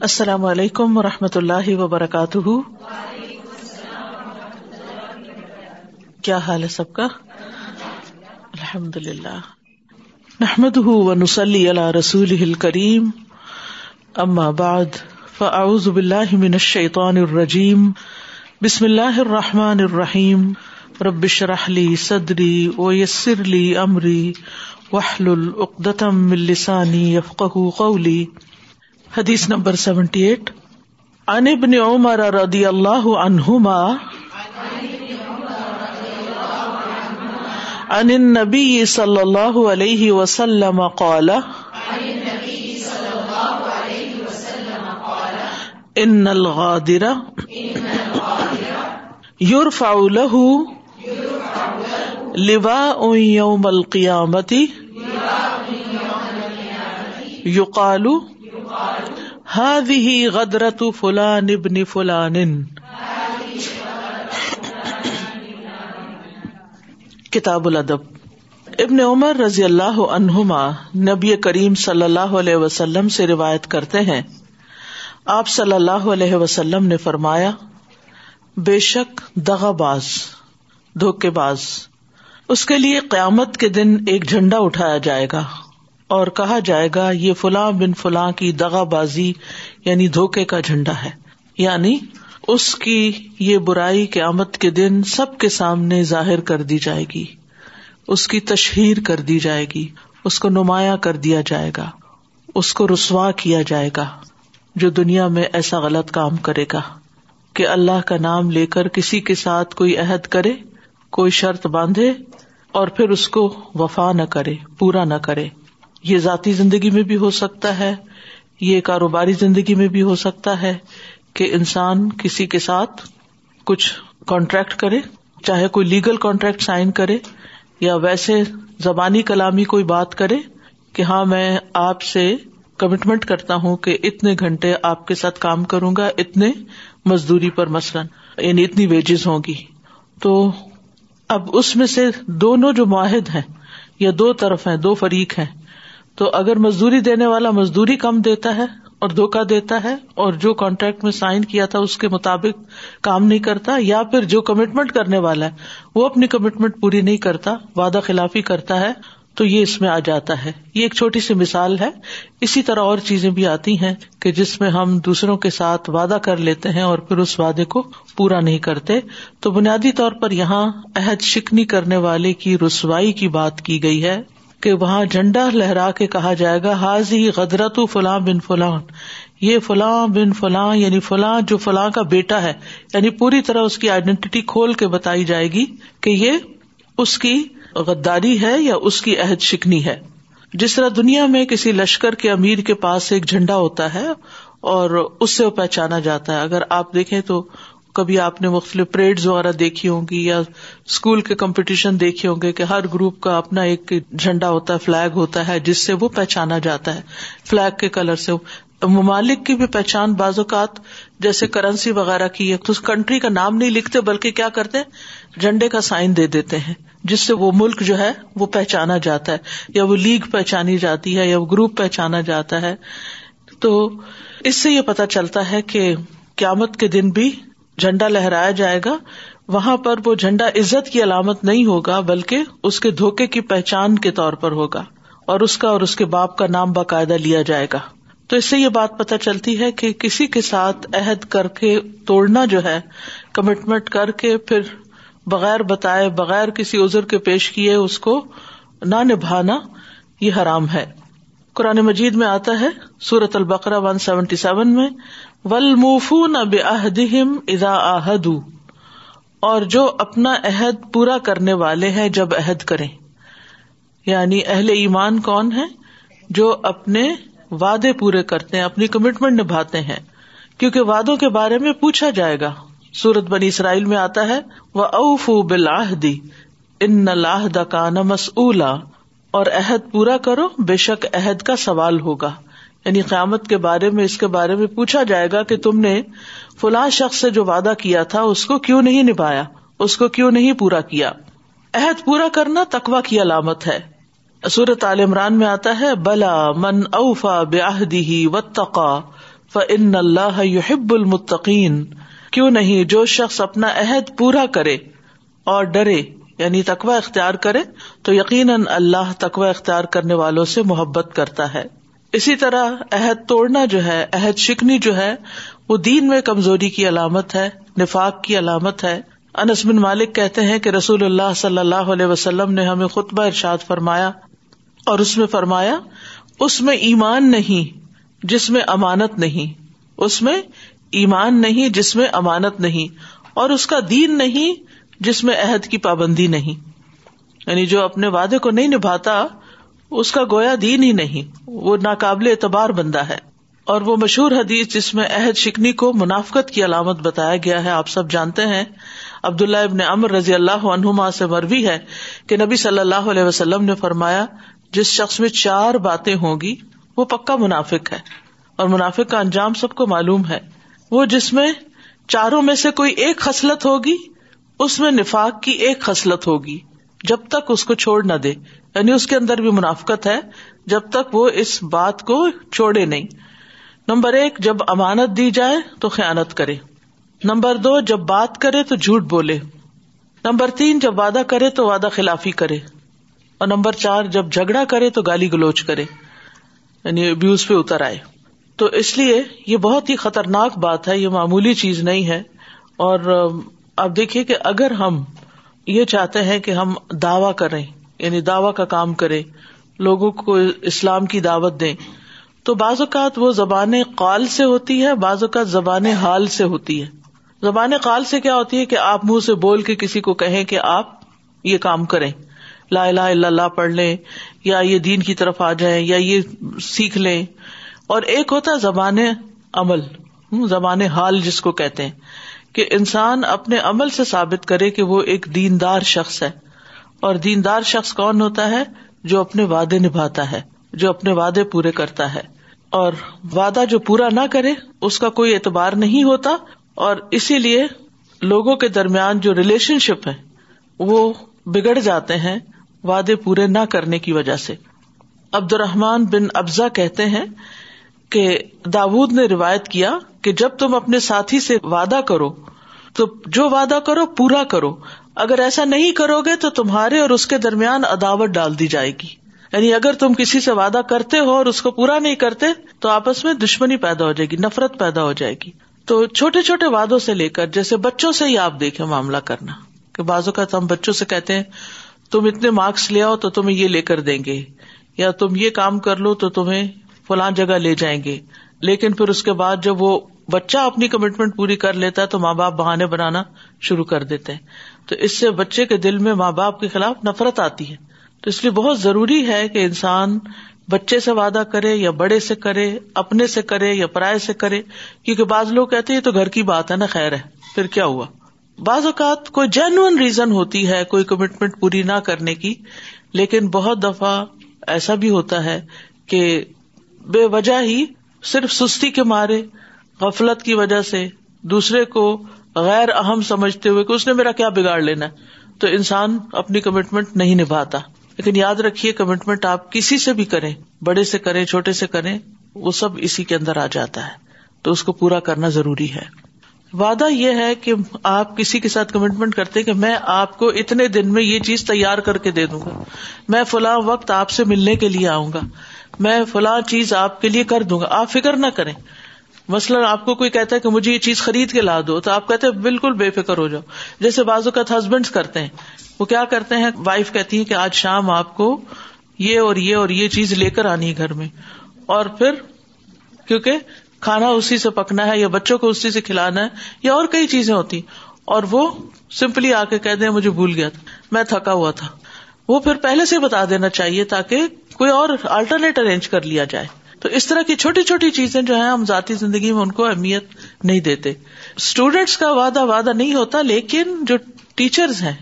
السلام علیکم و رحمۃ اللہ وبرکاتہ۔ کیا حال ہے سب کا؟ الحمد للہ نحمد و نسلی اللہ رسول کریم اما بعد، فاعوذ باللہ من الشیطان الرجیم۔ بسم اللہ الرحمٰن الرحیم۔ ربش رحلی صدری و یسر علی عمری وحل العقدم السانی یفق قولی۔ حدیث نمبر سیونٹی ایٹ۔ ان ابن عمر رضی اللہ عنہما، عن النبی صلی اللہ علیہ وسلم قال، ان الغادر يرفع له لواء يوم القيامة يقال يقال ہی غدرت فلان ابن فلان کتاب الادب۔ ابن عمر رضی اللہ عنہما نبی کریم صلی اللہ علیہ وسلم سے روایت کرتے ہیں۔ آپ صلی اللہ علیہ وسلم نے فرمایا، بے شک دغا باز، دھوکے باز۔ اس کے لیے قیامت کے دن ایک جھنڈا اٹھایا جائے گا۔ اور کہا جائے گا، یہ فلاں بن فلاں کی دغا بازی یعنی دھوکے کا جھنڈا ہے۔ یعنی اس کی یہ برائی قیامت کے دن سب کے سامنے ظاہر کر دی جائے گی۔ اس کی تشہیر کر دی جائے گی۔ اس کو نمایاں کر دیا جائے گا۔ اس کو رسوا کیا جائے گا۔ جو دنیا میں ایسا غلط کام کرے گا کہ اللہ کا نام لے کر کسی کے ساتھ کوئی عہد کرے، کوئی شرط باندھے اور پھر اس کو وفا نہ کرے، پورا نہ کرے۔ یہ ذاتی زندگی میں بھی ہو سکتا ہے، یہ کاروباری زندگی میں بھی ہو سکتا ہے کہ انسان کسی کے ساتھ کچھ کانٹریکٹ کرے، چاہے کوئی لیگل کانٹریکٹ سائن کرے یا ویسے زبانی کلامی کوئی بات کرے کہ ہاں میں آپ سے کمٹمنٹ کرتا ہوں کہ اتنے گھنٹے آپ کے ساتھ کام کروں گا، اتنے مزدوری پر مثلاً یعنی اتنی ویجز ہوں گی۔ تو اب اس میں سے دونوں جو معاہد ہیں یا دو طرف ہیں، دو فریق ہیں تو اگر مزدوری دینے والا مزدوری کم دیتا ہے اور دھوکا دیتا ہے اور جو کانٹریکٹ میں سائن کیا تھا اس کے مطابق کام نہیں کرتا یا پھر جو کمٹمنٹ کرنے والا ہے، وہ اپنی کمٹمنٹ پوری نہیں کرتا، وعدہ خلافی کرتا ہے، تو یہ اس میں آ جاتا ہے۔ یہ ایک چھوٹی سی مثال ہے۔ اسی طرح اور چیزیں بھی آتی ہیں کہ جس میں ہم دوسروں کے ساتھ وعدہ کر لیتے ہیں اور پھر اس وعدے کو پورا نہیں کرتے۔ تو بنیادی طور پر یہاں عہد شکنی کرنے والے کی رسوائی کی بات کی گئی ہے۔ کہ وہاں جھنڈا لہرا کے کہا جائے گا حاضی غدرت فلاں بن فلاں. یہ فلاں بن فلاں یعنی فلاں جو فلاں کا بیٹا ہے یعنی پوری طرح اس کی آئیڈینٹی کھول کے بتائی جائے گی کہ یہ اس کی غداری ہے یا اس کی عہد شکنی ہے۔ جس طرح دنیا میں کسی لشکر کے امیر کے پاس ایک جھنڈا ہوتا ہے اور اس سے وہ پہچانا جاتا ہے۔ اگر آپ دیکھیں تو کبھی آپ نے مختلف پریڈ وغیرہ دیکھی ہوں گی یا اسکول کے کمپٹیشن دیکھے ہوں گے کہ ہر گروپ کا اپنا ایک جھنڈا ہوتا ہے فلیگ ہوتا ہے، جس سے وہ پہچانا جاتا ہے۔ فلیگ کے کلر سے۔ ممالک کی بھی پہچان بعض اوقات جیسے کرنسی وغیرہ کی ہے، تو اس کنٹری کا نام نہیں لکھتے بلکہ کیا کرتے جھنڈے کا سائن دے دیتے ہیں، جس سے وہ ملک جو ہے وہ پہچانا جاتا ہے۔ یا وہ لیگ پہچانی جاتی ہے، یا وہ گروپ پہچانا جاتا ہے۔ تو اس سے یہ پتا چلتا ہے کہ قیامت کے دن بھی جھنڈا لہرایا جائے گا، وہاں پر وہ جھنڈا عزت کی علامت نہیں ہوگا، بلکہ اس کے دھوکے کی پہچان کے طور پر ہوگا اور اس کا اور اس کے باپ کا نام باقاعدہ لیا جائے گا۔ تو اس سے یہ بات پتہ چلتی ہے کہ کسی کے ساتھ عہد کر کے توڑنا جو ہے کمٹمنٹ کر کے پھر بغیر بتائے، بغیر کسی ازر کے پیش کیے اس کو نہ نبھانا، یہ حرام ہے۔ قرآن مجید میں آتا ہے سورت البقرا ون سیونٹی سیون میں ول موفو نہ ادا آہد اور جو اپنا عہد پورا کرنے والے ہیں، جب عہد کریں۔ یعنی اہل ایمان کون ہے جو اپنے وعدے پورے کرتے ہیں، اپنی کمٹمنٹ نبھاتے ہیں۔ کیونکہ وعدوں کے بارے میں پوچھا جائے گا۔ سورت بنی اسرائیل میں آتا ہے وہ اوف بلاہدی ان لاہد کا نمس اولا اور عہد پورا کرو، بے شک عہد کا سوال ہوگا۔ یعنی قیامت کے بارے میں، اس کے بارے میں پوچھا جائے گا کہ تم نے فلاں شخص سے جو وعدہ کیا تھا، اس کو کیوں نہیں نبھایا؟ اس کو کیوں نہیں پورا کیا؟ عہد پورا کرنا تقوا کی علامت ہے۔ سورت عال عمران میں آتا ہے، بلا من اوفا بے و تقا ف ان اللہ یحب المتقین۔ کیوں نہیں؟ جو شخص اپنا عہد پورا کرے اور ڈرے یعنی تقوی اختیار کرے تو یقیناً اللہ تقوی اختیار کرنے والوں سے محبت کرتا ہے۔ اسی طرح عہد توڑنا جو ہے، عہد شکنی جو ہے، وہ دین میں کمزوری کی علامت ہے، نفاق کی علامت ہے۔ انس بن مالک کہتے ہیں کہ رسول اللہ صلی اللہ علیہ وسلم نے ہمیں خطبہ ارشاد فرمایا اور اس میں فرمایا، اس میں ایمان نہیں جس میں امانت نہیں، اس میں ایمان نہیں جس میں امانت نہیں اور اس کا دین نہیں جس میں عہد کی پابندی نہیں۔ یعنی جو اپنے وعدے کو نہیں نبھاتا، اس کا گویا دین ہی نہیں۔ وہ ناقابل اعتبار بندہ ہے۔ اور وہ مشہور حدیث جس میں عہد شکنی کو منافقت کی علامت بتایا گیا ہے، آپ سب جانتے ہیں۔ عبداللہ ابن امر رضی اللہ عنہما سے مروی ہے کہ نبی صلی اللہ علیہ وسلم نے فرمایا، جس شخص میں چار باتیں ہوں گی، وہ پکا منافق ہے۔ اور منافق کا انجام سب کو معلوم ہے۔ وہ جس میں چاروں میں سے کوئی ایک خصلت ہوگی اس میں نفاق کی ایک خصلت ہوگی۔ جب تک اس کو چھوڑ نہ دے۔ یعنی اس کے اندر بھی منافقت ہے۔ جب تک وہ اس بات کو چھوڑے نہیں۔ نمبر ایک، جب امانت دی جائے تو خیالت کرے۔ نمبر دو، جب بات کرے تو جھوٹ بولے۔ نمبر تین، جب وعدہ کرے تو وعدہ خلافی کرے۔ اور نمبر چار، جب جھگڑا کرے تو گالی گلوچ کرے۔ یعنی ابیوز پہ اتر آئے۔ تو اس لیے یہ بہت ہی خطرناک بات ہے، یہ معمولی چیز نہیں ہے۔ اور آپ دیکھیے کہ اگر ہم یہ چاہتے ہیں کہ ہم دعوی کریں یعنی دعوی کا کام کرے لوگوں کو اسلام کی دعوت دیں، تو بعض اوقات وہ زبان قال سے ہوتی ہے، بعض اوقات زبان حال سے ہوتی ہے۔ زبان قال سے کیا ہوتی ہے کہ آپ منہ سے بول کے کسی کو کہیں کہ آپ یہ کام کریں۔ لا الہ الا اللہ پڑھ لیں، یا یہ دین کی طرف آ جائیں، یا یہ سیکھ لیں۔ اور ایک ہوتا ہے زبان عمل زبان حال جس کو کہتے ہیں۔ کہ انسان اپنے عمل سے ثابت کرے کہ وہ ایک دیندار شخص ہے۔ اور دیندار شخص کون ہوتا ہے؟ جو اپنے وعدے نبھاتا ہے، جو اپنے وعدے پورے کرتا ہے۔ اور وعدہ جو پورا نہ کرے، اس کا کوئی اعتبار نہیں ہوتا۔ اور اسی لیے لوگوں کے درمیان جو ریلیشن شپ ہے، وہ بگڑ جاتے ہیں وعدے پورے نہ کرنے کی وجہ سے۔ عبد الرحمان بن ابزا کہتے ہیں کہ داود نے روایت کیا کہ جب تم اپنے ساتھی سے وعدہ کرو، تو جو وعدہ کرو پورا کرو۔ اگر ایسا نہیں کرو گے تو تمہارے اور اس کے درمیان عداوت ڈال دی جائے گی۔ یعنی اگر تم کسی سے وعدہ کرتے ہو اور اس کو پورا نہیں کرتے، تو آپس میں دشمنی پیدا ہو جائے گی، نفرت پیدا ہو جائے گی۔ تو چھوٹے چھوٹے وادوں سے لے کر، جیسے بچوں سے ہی آپ دیکھے معاملہ کرنا، کہ بازو کا ہم بچوں سے کہتے ہیں، تم اتنے مارکس لے آؤ تو تمہیں یہ لے کر دیں گے، یا تم یہ کام کر لو تو تمہیں فلاں جگہ لے جائیں گے۔ لیکن پھر اس کے بعد جب وہ بچہ اپنی کمٹمنٹ پوری کر لیتا ہے تو ماں باپ بہانے بنانا شروع کر دیتے ہیں۔ تو اس سے بچے کے دل میں ماں باپ کے خلاف نفرت آتی ہے۔ تو اس لیے بہت ضروری ہے کہ انسان بچے سے وعدہ کرے یا بڑے سے کرے، اپنے سے کرے یا پرائے سے کرے۔ کیونکہ بعض لوگ کہتے ہیں تو گھر کی بات ہے نا، خیر ہے۔ پھر کیا ہوا؟ بعض اوقات کوئی جینوئن ریزن ہوتی ہے کوئی کمٹمنٹ پوری نہ کرنے کی، لیکن بہت دفعہ ایسا بھی ہوتا ہے کہ بے وجہ ہی صرف سستی کے مارے، غفلت کی وجہ سے دوسرے کو غیر اہم سمجھتے ہوئے کہ اس نے میرا کیا بگاڑ لینا تو انسان اپنی کمٹمنٹ نہیں نبھاتا۔ لیکن یاد رکھیے کمٹمنٹ آپ کسی سے بھی کریں، بڑے سے کریں، چھوٹے سے کریں، وہ سب اسی کے اندر آ جاتا ہے۔ تو اس کو پورا کرنا ضروری ہے۔ وعدہ یہ ہے کہ آپ کسی کے ساتھ کمٹمنٹ کرتے کہ میں آپ کو اتنے دن میں یہ چیز تیار کر کے دے دوں گا۔ میں فلاں وقت آپ سے ملنے کے لیے آؤں گا۔ میں فلاں چیز آپ کے لیے کر دوں گا۔ آپ فکر نہ کریں۔ مثلاً آپ کو کوئی کہتا ہے کہ مجھے یہ چیز خرید کے لا دو، تو آپ کہتے بالکل بے فکر ہو جاؤ۔ جیسے بازو کا ہسبینڈ کرتے ہیں۔ وہ کیا کرتے ہیں؟ وائف کہتی ہے کہ آج شام آپ کو یہ اور یہ اور یہ چیز لے کر آنی ہے گھر میں۔ اور پھر کیونکہ کھانا اسی سے پکنا ہے یا بچوں کو اسی سے کھلانا ہے یا اور کئی چیزیں ہوتی۔ اور وہ سمپلی آ کے کہہ دیں، مجھے بھول گیا تھا۔ میں تھکا ہوا تھا۔ وہ پھر پہلے سے بتا دینا چاہیے تاکہ کوئی اور آلٹرنیٹ ارینج کر لیا جائے۔ تو اس طرح کی چھوٹی چھوٹی چیزیں جو ہیں ہم ذاتی زندگی میں ان کو اہمیت نہیں دیتے۔ اسٹوڈینٹس کا وعدہ وعدہ نہیں ہوتا، لیکن جو ٹیچرز ہیں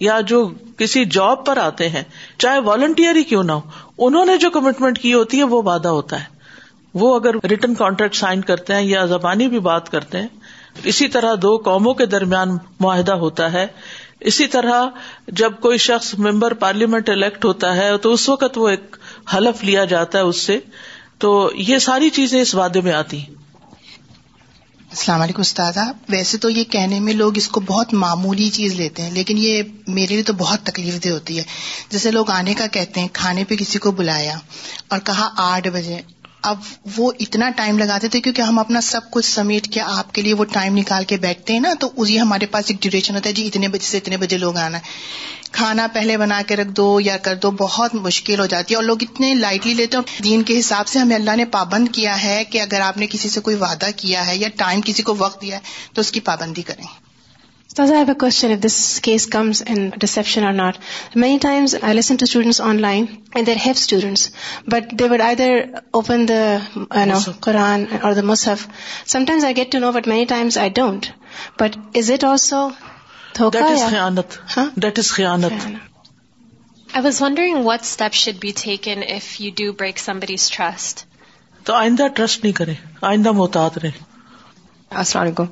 یا جو کسی جاب پر آتے ہیں، چاہے والنٹیئر ہی کیوں نہ ہو، انہوں نے جو کمٹمنٹ کی ہوتی ہے، وہ وعدہ ہوتا ہے۔ وہ اگر ریٹرن کانٹریکٹ سائن کرتے ہیں یا زبانی بھی بات کرتے ہیں، اسی طرح دو قوموں کے درمیان معاہدہ ہوتا ہے۔ اسی طرح جب کوئی شخص ممبر پارلیمنٹ الیکٹ ہوتا ہے تو اس وقت وہ ایک حلف لیا جاتا ہے اس سے، تو یہ ساری چیزیں اس وعدے میں آتی ہیں۔ السلام علیکم استاذہ، ویسے تو یہ کہنے میں لوگ اس کو بہت معمولی چیز لیتے ہیں، لیکن یہ میرے لیے تو بہت تکلیف دہ ہوتی ہے۔ جیسے لوگ آنے کا کہتے ہیں، کھانے پہ کسی کو بلایا اور کہا آٹھ بجے اب وہ اتنا ٹائم لگاتے تھے کیونکہ ہم اپنا سب کچھ سمیٹ کے آپ کے لیے وہ ٹائم نکال کے بیٹھتے ہیں نا، تو اسی ہمارے پاس ایک ڈیوریشن ہوتا ہے جی اتنے بجے سے اتنے بجے لوگ آنا ہے۔ کھانا پہلے بنا کے رکھ دو یا کر دو، بہت مشکل ہو جاتی ہے اور لوگ اتنے لائٹلی لیتے ہیں۔ دین کے حساب سے ہمیں اللہ نے پابند کیا ہے کہ اگر آپ نے کسی سے کوئی وعدہ کیا ہے یا ٹائم کسی کو وقت دیا ہے، تو اس کی پابندی کریں۔ Does I have a question if this case comes in deception or not? Many times I listen to students online and they're HIF students, but they would either open the you know, Quran or the Musaf. Sometimes I get to know, but many times I don't. But is it also خیانت that is خیانت I was wondering what steps should be taken if you do break somebody's trust. تو آئندہ trust نہیں کرے آئندہ محتاط رہے السلام علیکم۔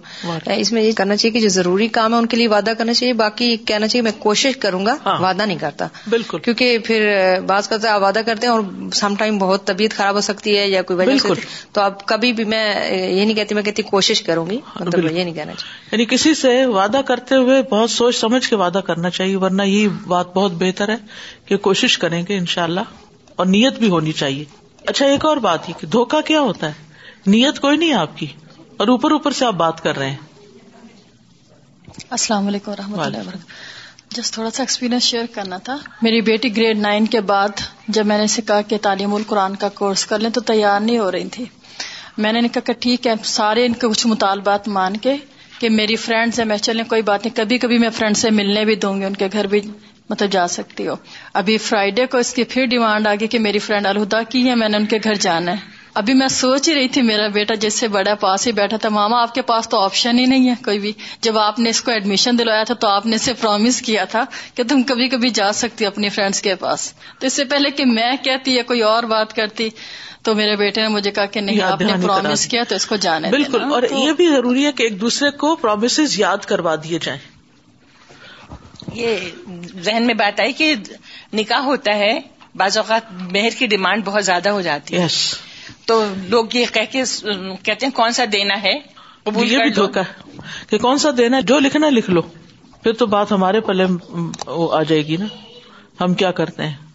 اس میں یہ کرنا چاہیے کہ جو ضروری کام ہے ان کے لیے وعدہ کرنا چاہیے باقی کہنا چاہیے میں کوشش کروں گا ہاں۔ وعدہ نہیں کرتا۔ بالکل۔ کیونکہ پھر بعض کا آپ وعدہ کرتے ہیں اور سم ٹائم بہت طبیعت خراب ہو سکتی ہے یا کوئی وجہ تو اب کبھی بھی میں یہ نہیں کہتی میں کہتی کوشش کروں گی مطلب یہ نہیں کہنا چاہیے۔ یعنی کسی سے وعدہ کرتے ہوئے بہت سوچ سمجھ کے وعدہ کرنا چاہیے ورنہ یہ بات بہت بہتر ہے کہ کوشش کریں گے انشاءاللہ اور نیت بھی ہونی چاہیے۔ اچھا ایک اور بات یہ کہ دھوکا کیا ہوتا ہے؟ نیت کوئی نہیں آپ کی۔ اور اوپر اوپر سے آپ بات کر رہے ہیں۔ السلام علیکم و رحمۃ اللہ وبرکاتہ۔ جس تھوڑا سا ایکسپیرینس شیئر کرنا تھا میری بیٹی گریڈ نائن کے بعد جب میں نے اسے کہا کہ تعلیم القرآن کا کورس کر لیں تو تیار نہیں ہو رہی تھی۔ میں نے کہا کہ ٹھیک ہے سارے ان کے کچھ مطالبات مان کے کہ میری فرینڈ ہے میں چلیں کوئی بات نہیں کبھی کبھی میں فرینڈ سے ملنے بھی دوں گی ان کے گھر بھی مطلب جا سکتی ہو۔ ابھی فرائیڈے کو اس کی پھر ڈیمانڈ آ گئی کہ میری فرینڈ الہدا کی ہے میں نے ان کے گھر جانا ہے۔ ابھی میں سوچ ہی رہی تھی میرا بیٹا جس سے بڑا پاس ہی بیٹھا تھا ماما آپ کے پاس تو آپشن ہی نہیں ہے کوئی بھی۔ جب آپ نے اس کو ایڈمیشن دلوایا تھا تو آپ نے اسے پرومس کیا تھا کہ تم کبھی کبھی جا سکتی اپنی فرینڈس کے پاس۔ تو اس سے پہلے کہ میں کہتی یا کوئی اور بات کرتی تو میرے بیٹے نے مجھے کہا کہ نہیں آپ نے پرومس کیا تو اس کو جانا بالکل اور یہ بھی ضروری ہے کہ ایک دوسرے کو پرومس یاد کروا دیے جائیں۔ یہ ذہن میں بات آئی کہ نکاح ہوتا ہے بعض اوقات مہر کی ڈیمانڈ بہت زیادہ ہو جاتی ہے۔ تو لوگ یہ کہہ کے کہتے ہیں کون سا دینا ہے؟ یہ بھی دھوکا کہ کون سا دینا جو لکھنا لکھ لو۔ پھر تو بات ہمارے پلے آ جائے گی نا۔ ہم کیا کرتے ہیں؟